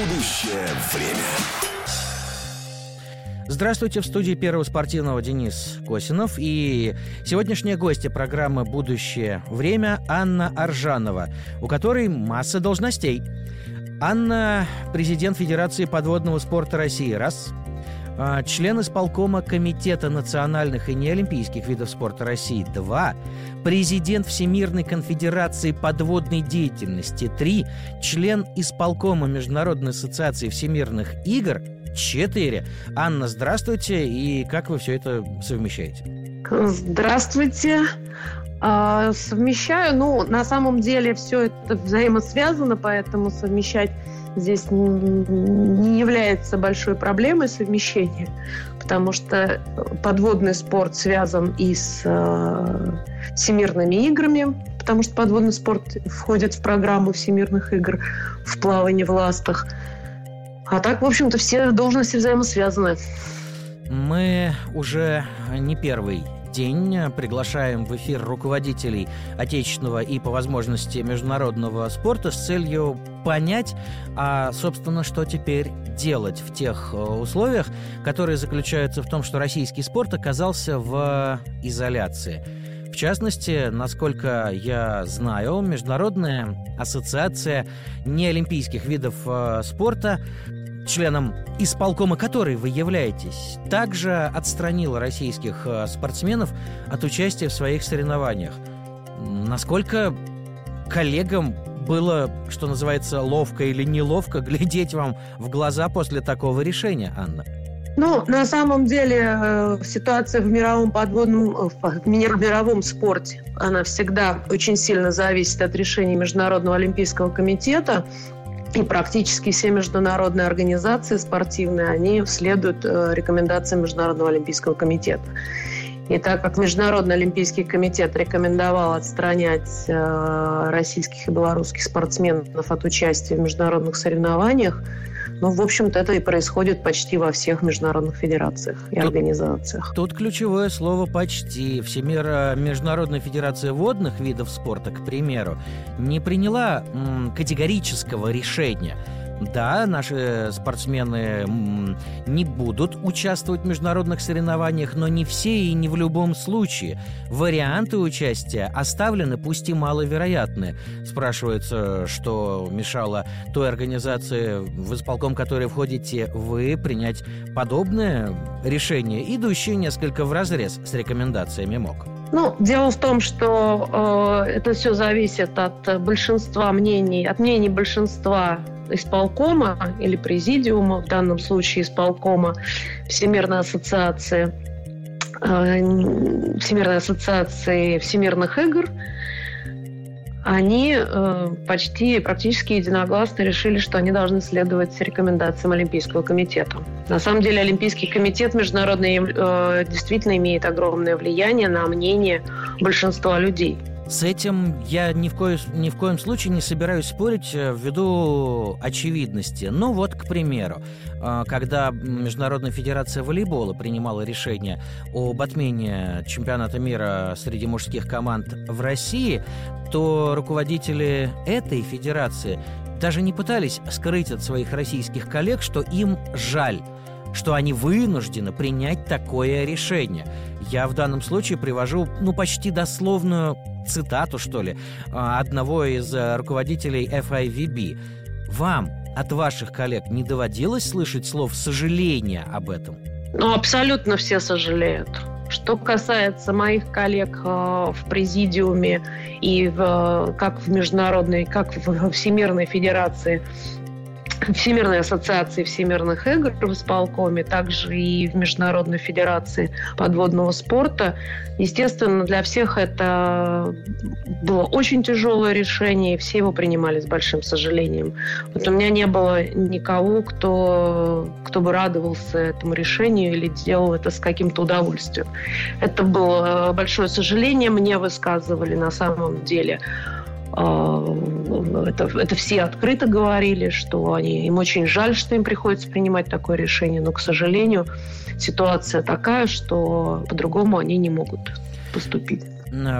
Будущее время. Здравствуйте, в студии Первого спортивного Денис Косинов и сегодняшняя гостья программы «Будущее время» Анна Аржанова, у которой масса должностей. Анна – президент Федерации подводного спорта России – раз – член исполкома Комитета национальных и неолимпийских видов спорта России – 2, президент Всемирной конфедерации подводной деятельности – 3, член исполкома Международной ассоциации всемирных игр – 4. Анна, здравствуйте, и как вы все это совмещаете? Здравствуйте. А, совмещаю, ну, на самом деле все это взаимосвязано, поэтому совмещать здесь не является большой проблемой совмещения, потому что подводный спорт связан и с э, всемирными играми, потому что подводный спорт входит в программу всемирных игр в плавании в ластах. А так, в общем-то, все должности взаимосвязаны. Мы уже не первый день приглашаем в эфир руководителей отечественного и, по возможности, международного спорта с целью понять, а, собственно, что теперь делать в тех э, условиях, которые заключаются в том, что российский спорт оказался в изоляции. В частности, насколько я знаю, Международная ассоциация неолимпийских видов э, спорта членом исполкома которой вы являетесь, также отстранила российских э, спортсменов от участия в своих соревнованиях. Насколько коллегам было, что называется, ловко или неловко глядеть вам в глаза после такого решения, Анна? Ну, на самом деле э, ситуация в мировом подводном, э, в мировом спорте, она всегда очень сильно зависит от решений Международного олимпийского комитета. И практически все международные организации спортивные, они следуют э, рекомендациям Международного олимпийского комитета. И так как Международный олимпийский комитет рекомендовал отстранять э, российских и белорусских спортсменов от участия в международных соревнованиях, ну, в общем-то, это и происходит почти во всех международных федерациях и тут, организациях. Тут ключевое слово «почти». Всемир... Международная федерация водных видов спорта, к примеру, не приняла м, категорического решения – да, наши спортсмены не будут участвовать в международных соревнованиях, но не все и не в любом случае. Варианты участия оставлены, пусть и маловероятны. Спрашивается, что мешало той организации, в исполком которой входите вы, принять подобное решение, идущее несколько в разрез с рекомендациями МОК. Ну, дело в том, что э, это все зависит от большинства мнений, от мнений большинства исполкома или президиума, в данном случае исполкома Всемирной ассоциации, э, Всемирной ассоциации всемирных игр, они э, почти практически единогласно решили, что они должны следовать рекомендациям Олимпийского комитета. На самом деле Олимпийский комитет международный э, действительно имеет огромное влияние на мнение большинства людей – с этим я ни в, ко... ни в коем случае не собираюсь спорить э, ввиду очевидности. Ну вот, к примеру, э, когда Международная федерация волейбола принимала решение об отмене чемпионата мира среди мужских команд в России, то руководители этой федерации даже не пытались скрыть от своих российских коллег, что им жаль что они вынуждены принять такое решение. Я в данном случае привожу, ну, почти дословную цитату, что ли, а, одного из э, руководителей FIVB. Вам от ваших коллег не доводилось слышать слов сожаления об этом? Ну, абсолютно все сожалеют. Что касается моих коллег э, в президиуме и в, как в международной, как в Всемирной Федерации Всемирной ассоциации всемирных игр в исполкоме, также и в Международной федерации подводного спорта. Естественно, для всех это было очень тяжелое решение, и все его принимали с большим сожалением. Вот у меня не было никого, кто, кто бы радовался этому решению или делал это с каким-то удовольствием. Это было большое сожаление, мне высказывали на самом деле а, это, это все открыто говорили, что они, им очень жаль, что им приходится принимать такое решение, но, к сожалению, ситуация такая, что по-другому они не могут поступить.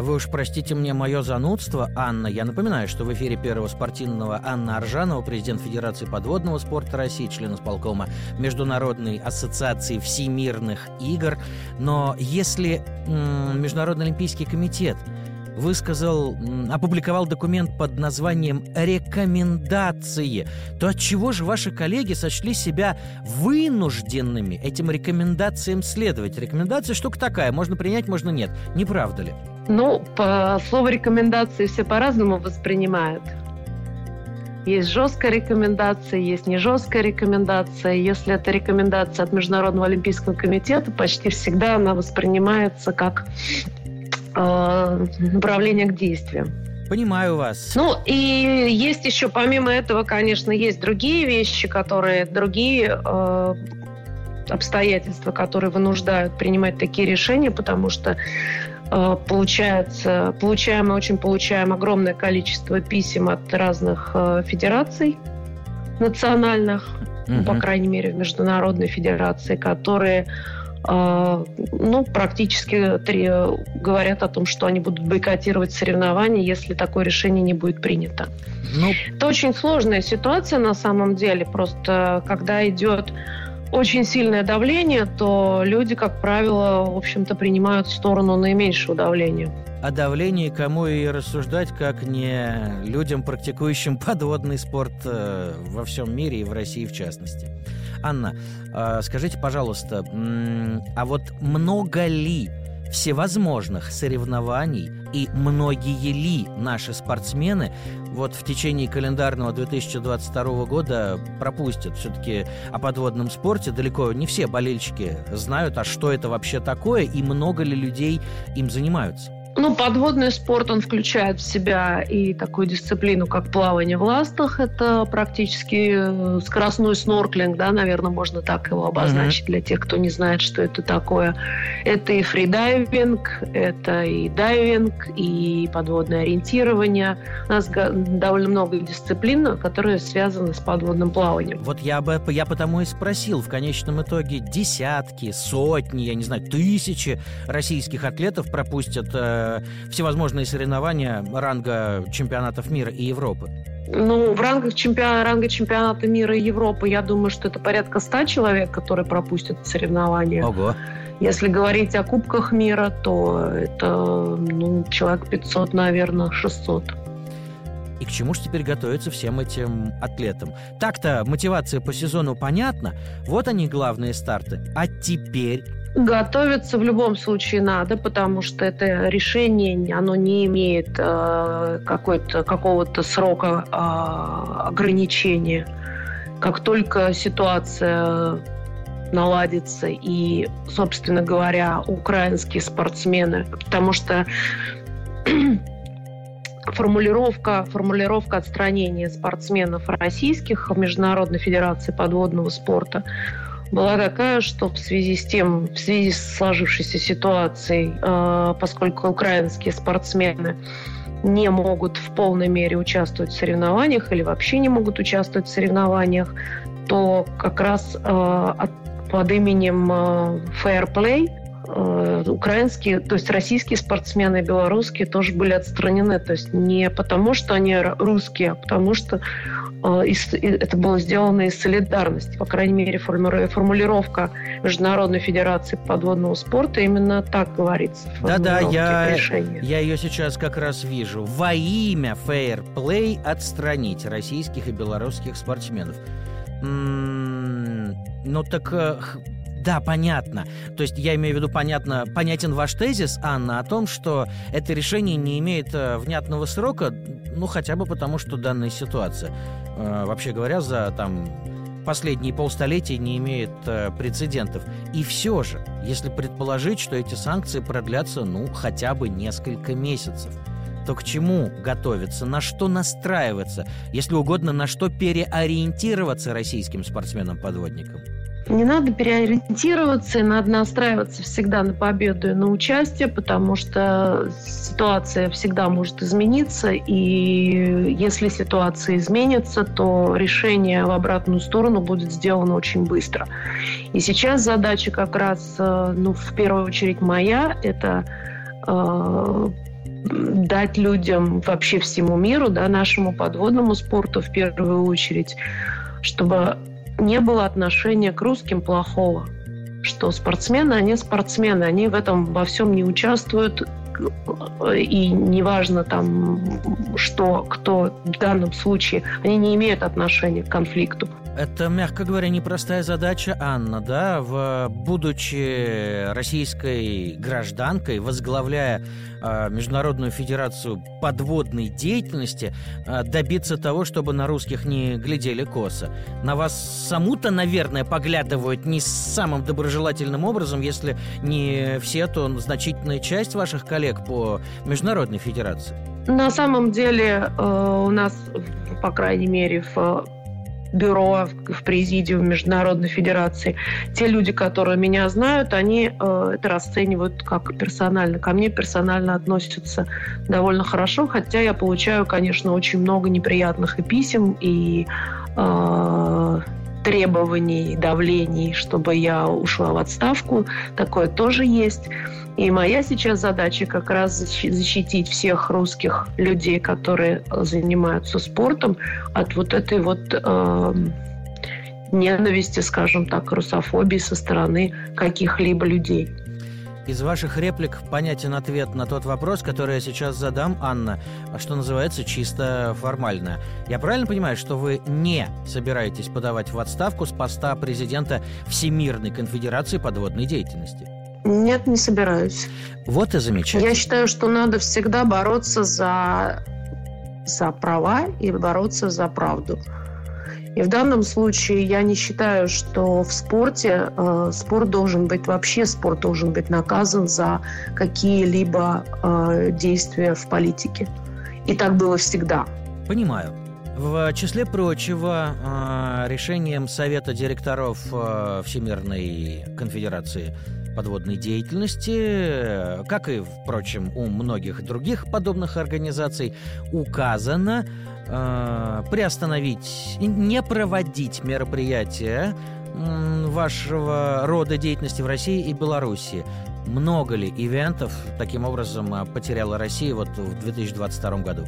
вы уж простите мне мое занудство, Анна. Я напоминаю, что в эфире первого спортивного Анна Аржанова, президент Федерации подводного спорта России, член исполкома Международной ассоциации всемирных игр. Но если м- Международный олимпийский комитет высказал, опубликовал документ под названием «Рекомендации», то от чего же ваши коллеги сочли себя вынужденными этим рекомендациям следовать? Рекомендация штука такая, можно принять, можно нет. Не правда ли? Ну, по слову рекомендации все по-разному воспринимают. Есть жесткая рекомендация, есть не жесткая рекомендация. Если это рекомендация от Международного олимпийского комитета, почти всегда она воспринимается как э, направление к действиям. Понимаю вас. Ну, и есть еще, помимо этого, конечно, есть другие вещи, которые, другие э, обстоятельства, которые вынуждают принимать такие решения, потому что э, получается, получаем, мы очень получаем огромное количество писем от разных э, федераций национальных, угу. по крайней мере, в международной федерации, которые ну, практически три говорят о том, что они будут бойкотировать соревнования, если такое решение не будет принято. Ну... Это очень сложная ситуация на самом деле. Просто когда идет очень сильное давление, то люди, как правило, в общем-то, принимают сторону наименьшего давления. О давлении кому и рассуждать, как не людям, практикующим подводный спорт э, во всем мире и в России в частности. Анна, а, скажите, пожалуйста, а вот много ли всевозможных соревнований и многие ли наши спортсмены вот в течение календарного 2022 года пропустят все-таки о подводном спорте. Далеко не все болельщики знают, а что это вообще такое и много ли людей им занимаются. Ну, подводный спорт, он включает в себя и такую дисциплину, как плавание в ластах. Это практически э, скоростной снорклинг, да, наверное, можно так его обозначить mm-hmm. для тех, кто не знает, что это такое. Это и фридайвинг, это и дайвинг, и подводное ориентирование. У нас довольно много дисциплин, которые связаны с подводным плаванием. Вот я бы я потому и спросил, в конечном итоге десятки, сотни, я не знаю, тысячи российских атлетов пропустят э, всевозможные соревнования ранга чемпионатов мира и Европы? Ну, в рамках чемпион... ранга чемпионата мира и Европы, я думаю, что это порядка 100 человек, которые пропустят соревнования. Ого. Если говорить о Кубках мира, то это ну, человек 500, наверное, 600. И к чему же теперь готовиться всем этим атлетам? Так-то мотивация по сезону понятна, вот они главные старты. А теперь Готовиться в любом случае надо, потому что это решение, оно не имеет э, какого-то срока э, ограничения. Как только ситуация наладится и, собственно говоря, украинские спортсмены, потому что формулировка, формулировка отстранения спортсменов российских в Международной Федерации подводного спорта была такая, что в связи с тем, в связи с сложившейся ситуацией, э, поскольку украинские спортсмены не могут в полной мере участвовать в соревнованиях или вообще не могут участвовать в соревнованиях, то как раз э, под именем э, Fair Play украинские, то есть российские спортсмены и белорусские тоже были отстранены. То есть не потому, что они русские, а потому что Э, это было сделано из солидарности. По крайней мере, формулировка Международной Федерации подводного спорта именно так говорится. Да-да, я, я ее сейчас как раз вижу. Во имя фейерплей отстранить российских и белорусских спортсменов. М-м, ну так э, да, понятно. То есть я имею в виду, понятно, понятен ваш тезис, Анна, о том, что это решение не имеет э, внятного срока, ну, хотя бы потому, что данная ситуация, э, вообще говоря, за там последние полстолетия не имеет э, прецедентов. И все же, если предположить, что эти санкции продлятся, ну, хотя бы несколько месяцев, то к чему готовиться, на что настраиваться, если угодно, на что переориентироваться российским спортсменам-подводникам? Не надо переориентироваться, надо настраиваться всегда на победу и на участие, потому что ситуация всегда может измениться, и если ситуация изменится, то решение в обратную сторону будет сделано очень быстро. И сейчас задача как раз, э, ну, в первую очередь моя, это э, дать людям, вообще всему миру, да, нашему подводному спорту в первую очередь, чтобы не было отношения к русским плохого. Что спортсмены, они спортсмены, они в этом во всем не участвуют, и неважно там, что, кто в данном случае, они не имеют отношения к конфликту. Это, мягко говоря, непростая задача, Анна, да, в, будучи российской гражданкой, возглавляя э, Международную федерацию подводной деятельности, э, добиться того, чтобы на русских не глядели косо. На вас саму-то, наверное, поглядывают не самым доброжелательным образом, если не все, то значительная часть ваших коллег по Международной федерации. На самом деле э, у нас, по крайней мере, в бюро, в президиум Международной Федерации. Те люди, которые меня знают, они э, это расценивают как персонально. Ко мне персонально относятся довольно хорошо, хотя я получаю, конечно, очень много неприятных и писем, и э, требований, давлений, чтобы я ушла в отставку. Такое тоже есть. И моя сейчас задача как раз защитить всех русских людей, которые занимаются спортом, от вот этой вот э, ненависти, скажем так, русофобии со стороны каких-либо людей. Из ваших реплик понятен ответ на тот вопрос, который я сейчас задам, Анна, что называется чисто формально. Я правильно понимаю, что вы не собираетесь подавать в отставку с поста президента Всемирной конфедерации подводной деятельности? Нет, не собираюсь. Вот и замечательно. Я считаю, что надо всегда бороться за, за права и бороться за правду. И в данном случае я не считаю, что в спорте э, спорт должен быть вообще спорт должен быть наказан за какие-либо э, действия в политике. И так было всегда. Понимаю. В числе прочего, э, решением Совета директоров э, Всемирной конфедерации подводной деятельности, как и, впрочем, у многих других подобных организаций, указано э, приостановить, не проводить мероприятия вашего рода деятельности в России и Беларуси. Много ли ивентов таким образом потеряла Россия вот в 2022 году?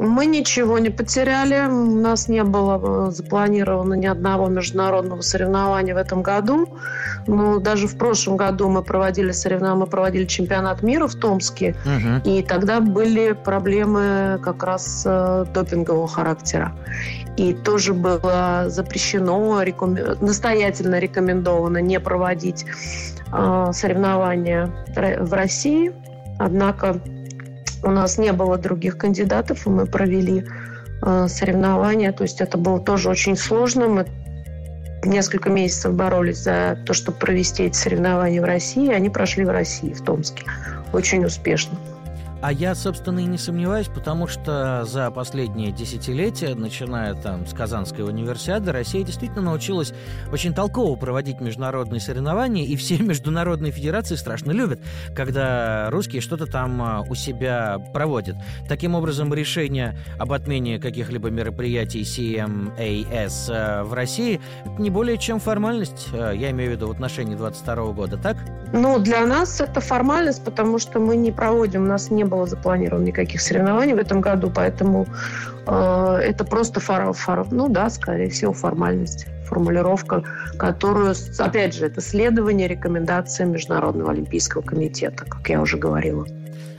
Мы ничего не потеряли. У нас не было э, запланировано ни одного международного соревнования в этом году. Но даже в прошлом году мы проводили соревнования, мы проводили чемпионат мира в Томске. Угу. И тогда были проблемы как раз э, допингового характера. И тоже было запрещено, реком... настоятельно рекомендовано не проводить э, соревнования в России. Однако у нас не было других кандидатов, и мы провели э, соревнования. То есть это было тоже очень сложно. Мы несколько месяцев боролись за то, чтобы провести эти соревнования в России. Они прошли в России, в Томске. Очень успешно. А я, собственно, и не сомневаюсь, потому что за последние десятилетия, начиная там с Казанской универсиады, Россия действительно научилась очень толково проводить международные соревнования, и все международные федерации страшно любят, когда русские что-то там а, у себя проводят. Таким образом, решение об отмене каких-либо мероприятий CMAS а, в России не более чем формальность, а, я имею в виду в отношении 22 года, так? Ну, для нас это формальность, потому что мы не проводим, у нас не было запланировано никаких соревнований в этом году, поэтому э, это просто фар, фар, ну да, скорее всего, формальность формулировка, которую, опять же, это следование рекомендациям Международного олимпийского комитета, как я уже говорила.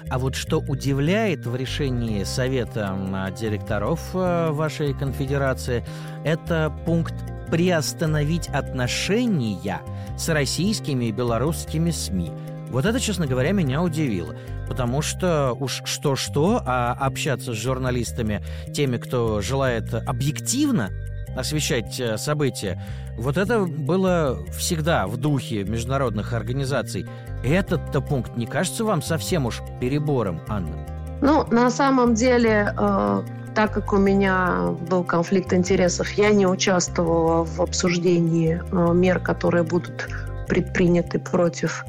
А вот что удивляет в решении Совета директоров э, вашей конфедерации, это пункт приостановить отношения с российскими и белорусскими СМИ. Вот это, честно говоря, меня удивило. Потому что уж что-что, а общаться с журналистами, теми, кто желает объективно освещать э, события, вот это было всегда в духе международных организаций. Этот-то пункт не кажется вам совсем уж перебором, Анна? Ну, на самом деле, э, так как у меня был конфликт интересов, я не участвовала в обсуждении э, мер, которые будут предприняты против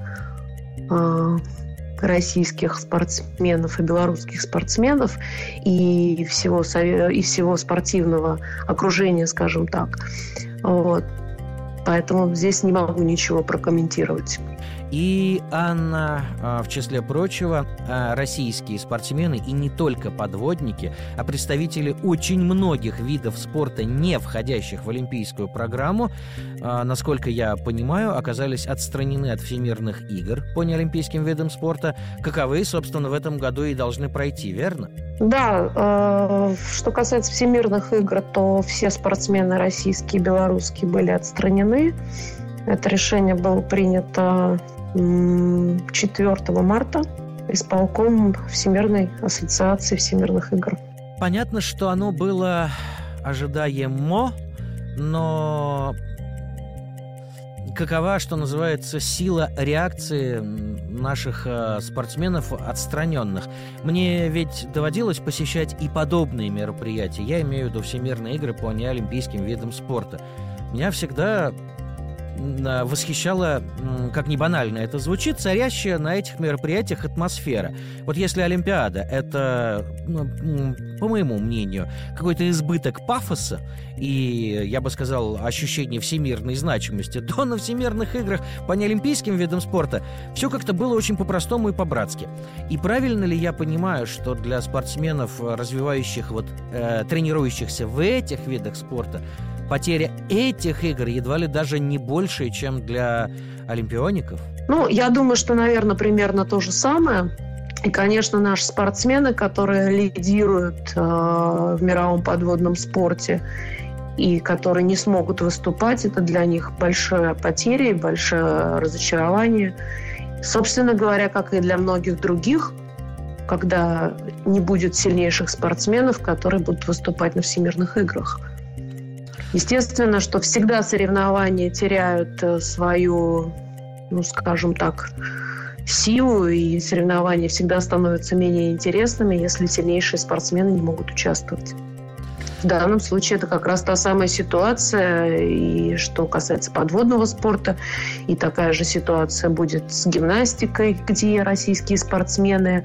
российских спортсменов и белорусских спортсменов и всего, и всего спортивного окружения, скажем так. Вот. Поэтому здесь не могу ничего прокомментировать. И, Анна, а, в числе прочего, а, российские спортсмены и не только подводники, а представители очень многих видов спорта, не входящих в олимпийскую программу, а, насколько я понимаю, оказались отстранены от всемирных игр по неолимпийским видам спорта, каковы, собственно, в этом году и должны пройти, верно? Да, что касается всемирных игр, то все спортсмены российские и белорусские были отстранены. Это решение было принято 4 марта исполком Всемирной ассоциации всемирных игр. Понятно, что оно было ожидаемо, но какова, что называется, сила реакции наших э, спортсменов отстраненных. Мне ведь доводилось посещать и подобные мероприятия. Я имею в виду всемирные игры по неолимпийским видам спорта. Меня всегда восхищала, как ни банально это звучит, царящая на этих мероприятиях атмосфера. Вот если Олимпиада — это, ну, по моему мнению, какой-то избыток пафоса и, я бы сказал, ощущение всемирной значимости, то на всемирных играх по неолимпийским видам спорта все как-то было очень по-простому и по-братски. И правильно ли я понимаю, что для спортсменов, развивающих, вот, э, тренирующихся в этих видах спорта, потеря этих игр едва ли даже не больше, чем для олимпиоников? Ну, я думаю, что, наверное, примерно то же самое. И, конечно, наши спортсмены, которые лидируют э, в мировом подводном спорте и которые не смогут выступать, это для них большая потеря и большое разочарование. Собственно говоря, как и для многих других, когда не будет сильнейших спортсменов, которые будут выступать на всемирных играх – Естественно, что всегда соревнования теряют э, свою, ну, скажем так, силу, и соревнования всегда становятся менее интересными, если сильнейшие спортсмены не могут участвовать. В данном случае это как раз та самая ситуация, и что касается подводного спорта, и такая же ситуация будет с гимнастикой, где российские спортсмены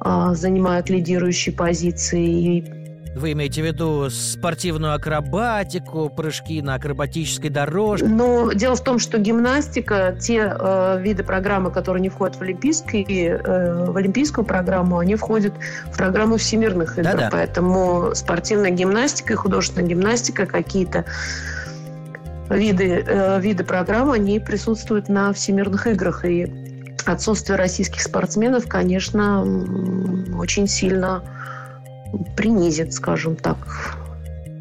а, занимают лидирующие позиции. И вы имеете в виду спортивную акробатику, прыжки на акробатической дорожке? Ну, дело в том, что гимнастика, те э, виды программы, которые не входят в, олимпийский, э, в олимпийскую программу, они входят в программу всемирных игр. Да-да. Поэтому спортивная гимнастика и художественная гимнастика какие-то виды, э, виды программы, они присутствуют на всемирных играх. И отсутствие российских спортсменов, конечно, очень сильно принизит, скажем так,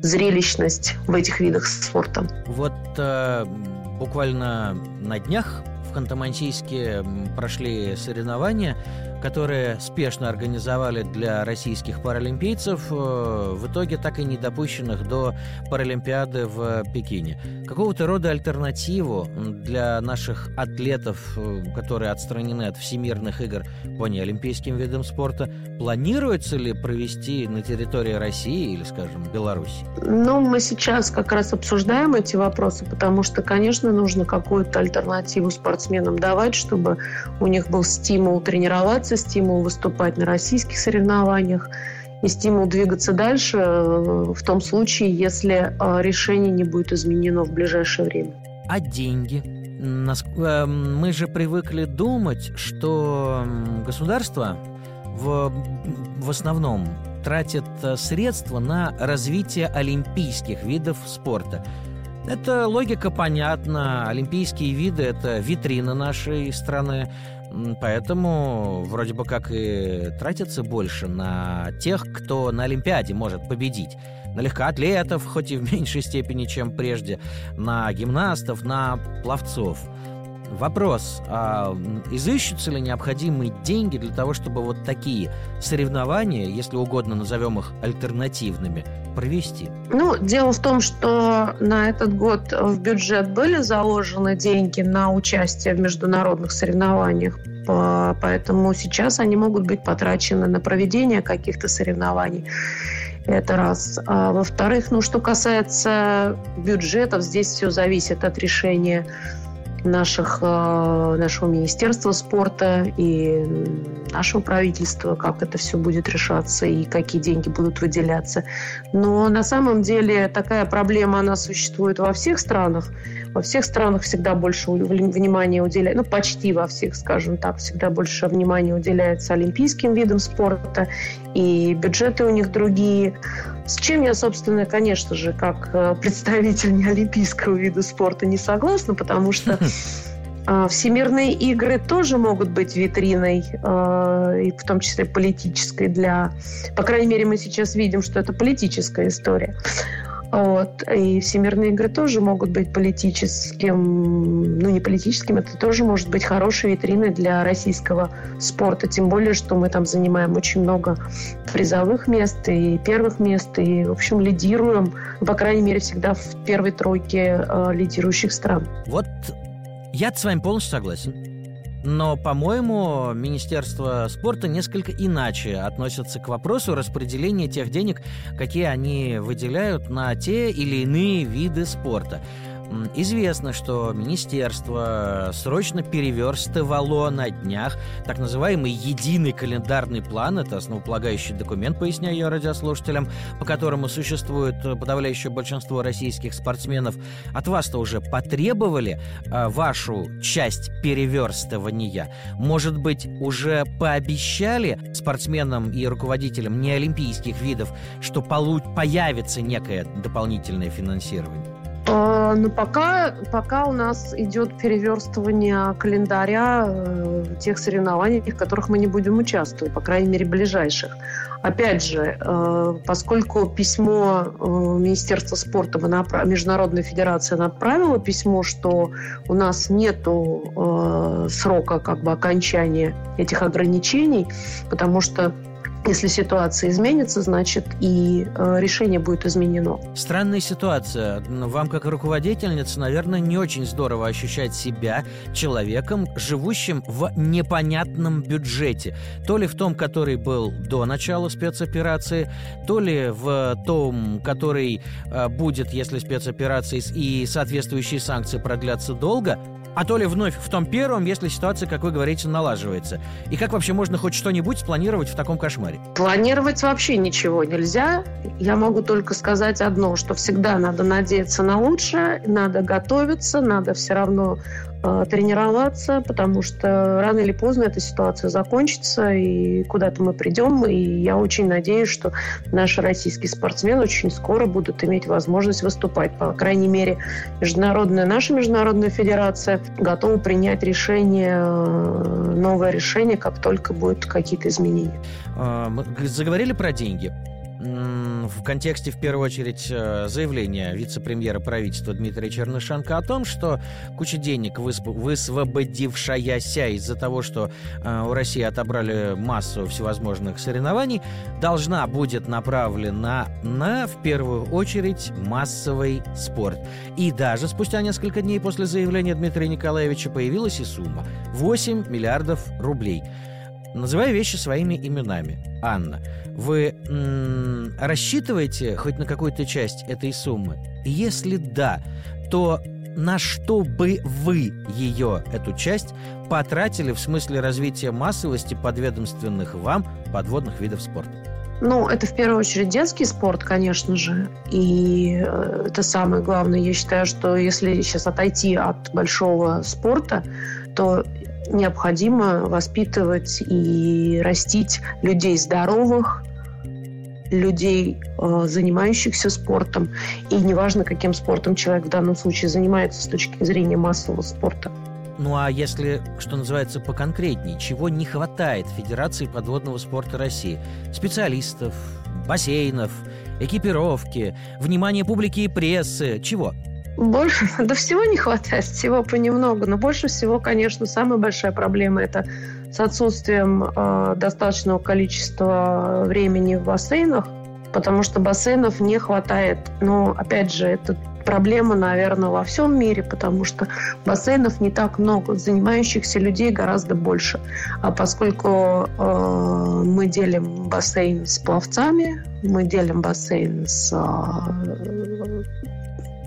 зрелищность в этих видах спорта. Вот э, буквально на днях в Ханты-Мансийске прошли соревнования, которые спешно организовали для российских паралимпийцев, э, в итоге так и не допущенных до Паралимпиады в Пекине. Какого-то рода альтернативу для наших атлетов, э, которые отстранены от всемирных игр по неолимпийским видам спорта, планируется ли провести на территории России или, скажем, Беларуси? Ну, мы сейчас как раз обсуждаем эти вопросы, потому что, конечно, нужно какую-то альтернативу спортсменам давать, чтобы у них был стимул тренироваться, появится стимул выступать на российских соревнованиях и стимул двигаться дальше э, в том случае, если э, решение не будет изменено в ближайшее время. А деньги? Э, мы же привыкли думать, что государство в, в основном тратит средства на развитие олимпийских видов спорта. Эта логика понятна. Олимпийские виды – это витрина нашей страны. Поэтому вроде бы как и тратится больше на тех, кто на Олимпиаде может победить. На легкоатлетов, хоть и в меньшей степени, чем прежде, на гимнастов, на пловцов – Вопрос, а изыщутся ли необходимые деньги для того, чтобы вот такие соревнования, если угодно назовем их альтернативными, провести? Ну, дело в том, что на этот год в бюджет были заложены деньги на участие в международных соревнованиях, поэтому сейчас они могут быть потрачены на проведение каких-то соревнований. Это раз. А во-вторых, ну, что касается бюджетов, здесь все зависит от решения наших, э, нашего Министерства спорта и нашего правительства, как это все будет решаться и какие деньги будут выделяться. Но на самом деле такая проблема, она существует во всех странах. Во всех странах всегда больше внимания уделяют, ну, почти во всех, скажем так, всегда больше внимания уделяется олимпийским видам спорта, и бюджеты у них другие. С чем я, собственно, конечно же, как э, представитель неолимпийского вида спорта не согласна, потому что а, Всемирные игры тоже могут быть витриной, э, и в том числе политической для... По крайней мере, мы сейчас видим, что это политическая история. Вот. И всемирные игры тоже могут быть политическим, ну не политическим, это тоже может быть хорошей витриной для российского спорта. Тем более, что мы там занимаем очень много призовых мест и первых мест, и, в общем, лидируем, по крайней мере, всегда в первой тройке э, лидирующих стран. Вот я с вами полностью согласен. Но, по-моему, Министерство спорта несколько иначе относится к вопросу распределения тех денег, какие они выделяют на те или иные виды спорта. Известно, что министерство срочно переверстывало на днях так называемый единый календарный план. Это основополагающий документ, поясняю я радиослушателям, по которому существует подавляющее большинство российских спортсменов. От вас-то уже потребовали э, вашу часть переверстывания. Может быть, уже пообещали спортсменам и руководителям неолимпийских видов, что появится некое дополнительное финансирование? А, Но ну, пока, пока у нас идет переверстывание календаря э, тех соревнований, в которых мы не будем участвовать, по крайней мере, ближайших. Опять же, э, поскольку письмо э, Министерства спорта, Международная федерация направила письмо, что у нас нет срока как бы окончания этих ограничений, потому что если ситуация изменится, значит и э, решение будет изменено. Странная ситуация. Вам, как руководительница, наверное, не очень здорово ощущать себя человеком, живущим в непонятном бюджете. То ли в том, который был до начала спецоперации, то ли в том, который э, будет, если спецоперации и соответствующие санкции продлятся долго, а то ли вновь в том первом, если ситуация, как вы говорите, налаживается. И как вообще можно хоть что-нибудь спланировать в таком кошмаре? Планировать вообще ничего нельзя. Я могу только сказать одно, что всегда надо надеяться на лучшее, надо готовиться, надо все равно тренироваться, потому что рано или поздно эта ситуация закончится, и куда-то мы придем. И я очень надеюсь, что наши российские спортсмены очень скоро будут иметь возможность выступать. По крайней мере, международная, наша международная федерация готова принять решение, э, новое решение, как только будут какие-то изменения. А, мы заговорили про деньги в контексте, в первую очередь, э, заявления вице-премьера правительства Дмитрия Чернышенко о том, что куча денег, высвободившаяся из-за того, что э, у России отобрали массу всевозможных соревнований, должна будет направлена на, в первую очередь, массовый спорт. И даже спустя несколько дней после заявления Дмитрия Николаевича появилась и сумма – 8 миллиардов рублей – Называя вещи своими именами. Анна, вы м- рассчитываете хоть на какую-то часть этой суммы? Если да, то на что бы вы ее, эту часть, потратили в смысле развития массовости подведомственных вам подводных видов спорта? Ну, это в первую очередь детский спорт, конечно же. И э, это самое главное. Я считаю, что если сейчас отойти от большого спорта, то необходимо воспитывать и растить людей здоровых, людей, э, занимающихся спортом. И неважно, каким спортом человек в данном случае занимается с точки зрения массового спорта. Ну а если, что называется, поконкретнее, чего не хватает Федерации подводного спорта России? Специалистов, бассейнов, экипировки, внимания публики и прессы, чего? Больше, да всего не хватает, всего понемногу. Но больше всего, конечно, самая большая проблема – это с отсутствием э, достаточного количества времени в бассейнах, потому что бассейнов не хватает. Но, опять же, это проблема, наверное, во всем мире, потому что бассейнов не так много, занимающихся людей гораздо больше. А поскольку э, мы делим бассейн с пловцами, мы делим бассейн с э,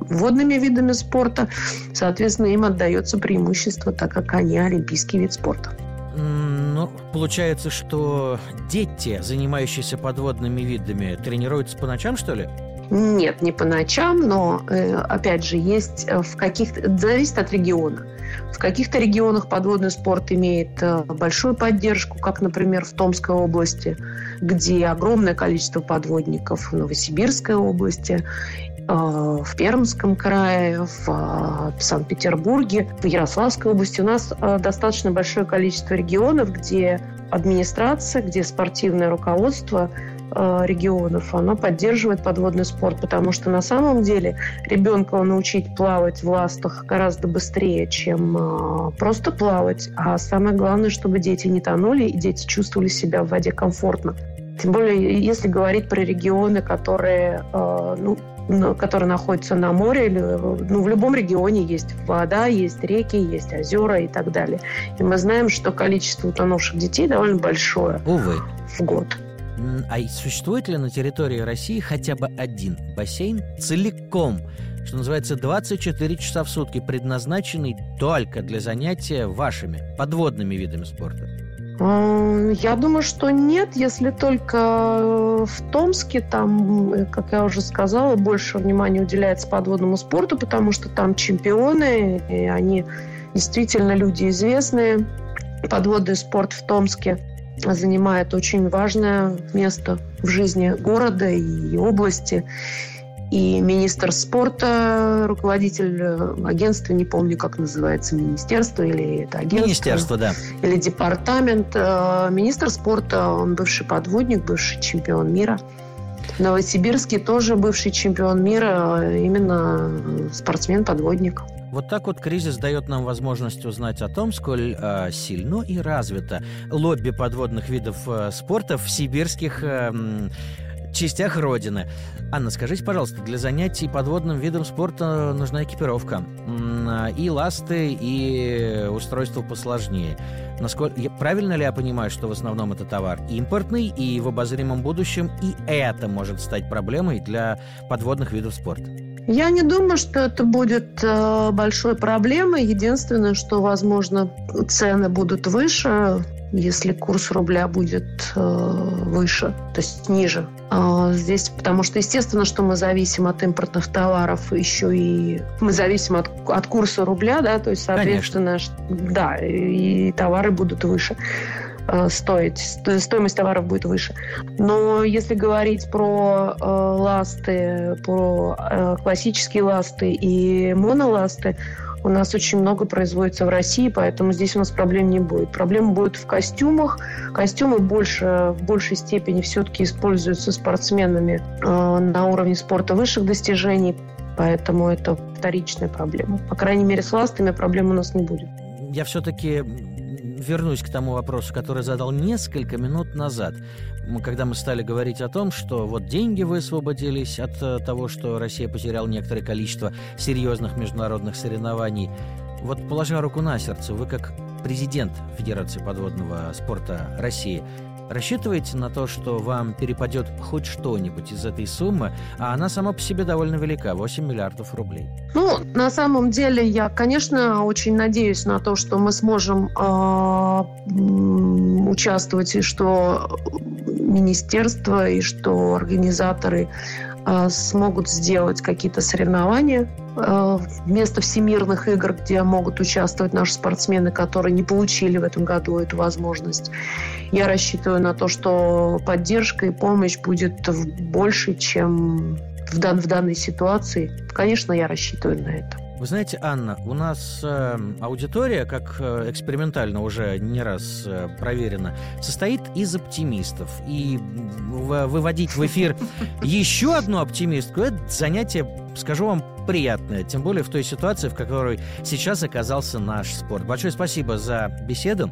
водными видами спорта, соответственно, им отдается преимущество, так как они олимпийский вид спорта. Ну, получается, что дети, занимающиеся подводными видами, тренируются по ночам, что ли? Нет, не по ночам, но, э, опять же, есть э, в каких-то... Зависит от региона. В каких-то регионах подводный спорт имеет э, большую поддержку, как, например, в Томской области, где огромное количество подводников, в Новосибирской области, в Пермском крае, в Санкт-Петербурге, в Ярославской области. У нас достаточно большое количество регионов, где администрация, где спортивное руководство – регионов, оно поддерживает подводный спорт, потому что на самом деле ребенка научить плавать в ластах гораздо быстрее, чем э, просто плавать. А самое главное, чтобы дети не тонули и дети чувствовали себя в воде комфортно. Тем более, если говорить про регионы, которые, э, ну, которые находятся на море, или, ну, в любом регионе есть вода, есть реки, есть озера и так далее. И мы знаем, что количество утонувших детей довольно большое Увы. в год. А существует ли на территории России хотя бы один бассейн целиком, что называется 24 часа в сутки, предназначенный только для занятия вашими подводными видами спорта? Я думаю, что нет, если только э, в Томске, там, э, как я уже сказала, больше внимания уделяется подводному спорту, потому что там чемпионы, и они действительно люди известные. Подводный спорт в Томске занимает очень важное место в жизни города и области. И министр спорта, руководитель э, агентства, не помню, как называется, министерство или это агентство. Министерство, да. Или департамент. Э, министр спорта, он бывший подводник, бывший чемпион мира. Новосибирский тоже бывший чемпион мира, э, именно спортсмен-подводник. Вот так вот кризис дает нам возможность узнать о том, сколь э, сильно и развито лобби подводных видов э, спорта в сибирских э, частях Родины. Анна, скажите, пожалуйста, для занятий подводным видом спорта нужна экипировка. И ласты, и устройство посложнее. Насколько, правильно ли я понимаю, что в основном это товар импортный, и в обозримом будущем и это может стать проблемой для подводных видов спорта? Я не думаю, что это будет э, большой проблемой. Единственное, что, возможно, цены будут выше, если курс рубля будет э, выше, то есть ниже. А здесь, потому что, естественно, что мы зависим от импортных товаров, еще и мы зависим от, от курса рубля, да, то есть, соответственно, Конечно. да, и товары будут выше. Э, стоить, стоимость товаров будет выше. Но если говорить про э, ласты, про э, классические ласты и моноласты, у нас очень много производится в России, поэтому здесь у нас проблем не будет. Проблема будет в костюмах. Костюмы больше, в большей степени все-таки используются спортсменами э, на уровне спорта высших достижений, поэтому это вторичная проблема. По крайней мере, с ластами проблем у нас не будет. Я все-таки вернусь к тому вопросу, который задал несколько минут назад, когда мы стали говорить о том, что вот деньги высвободились от э, того, что Россия потеряла некоторое количество серьезных международных соревнований. Вот положа руку на сердце, вы как президент Федерации подводного спорта России – Рассчитываете на то, что вам перепадет хоть что-нибудь из этой суммы, а она сама по себе довольно велика – 8 миллиардов рублей? Ну, на самом деле, я, конечно, очень надеюсь на то, что мы сможем э, участвовать, и что министерство, и что организаторы смогут сделать какие-то соревнования э, вместо всемирных игр, где могут участвовать наши спортсмены, которые не получили в этом году эту возможность. Я рассчитываю на то, что поддержка и помощь будет больше, чем в, дан, в данной ситуации. Конечно, я рассчитываю на это. Вы знаете, Анна, у нас э, аудитория, как э, экспериментально уже не раз э, проверено, состоит из оптимистов. И в, выводить в эфир еще одну оптимистку – это занятие, скажу вам, приятное. Тем более в той ситуации, в которой сейчас оказался наш спорт. Большое спасибо за беседу.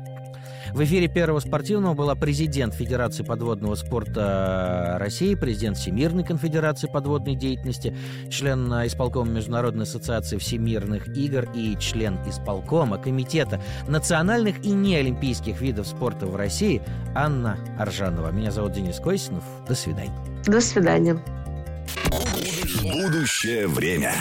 В эфире Первого спортивного была президент Федерации подводного спорта России, президент Всемирной конфедерации подводной деятельности, член исполкома Международной ассоциации всемирных игр и член исполкома Комитета национальных и неолимпийских видов спорта в России Анна Аржанова. Меня зовут Денис Койсинов. До свидания. До свидания. Будущее время.